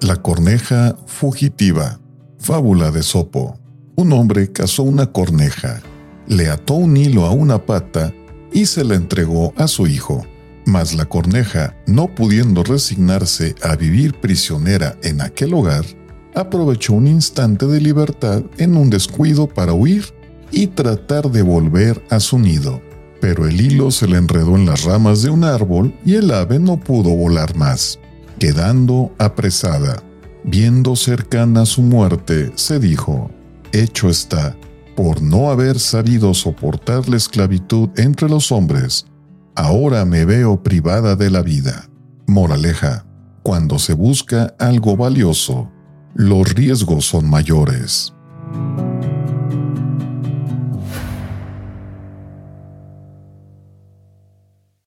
La corneja fugitiva. Fábula de Sopo. Un hombre cazó una corneja, le ató un hilo a una pata y se la entregó a su hijo. Mas la corneja, no pudiendo resignarse a vivir prisionera en aquel hogar, aprovechó un instante de libertad en un descuido para huir y tratar de volver a su nido. Pero el hilo se le enredó en las ramas de un árbol y el ave no pudo volar más quedando apresada. Viendo cercana su muerte, se dijo, hecho está, por no haber sabido soportar la esclavitud entre los hombres, ahora me veo privada de la vida. Moraleja, cuando se busca algo valioso, los riesgos son mayores.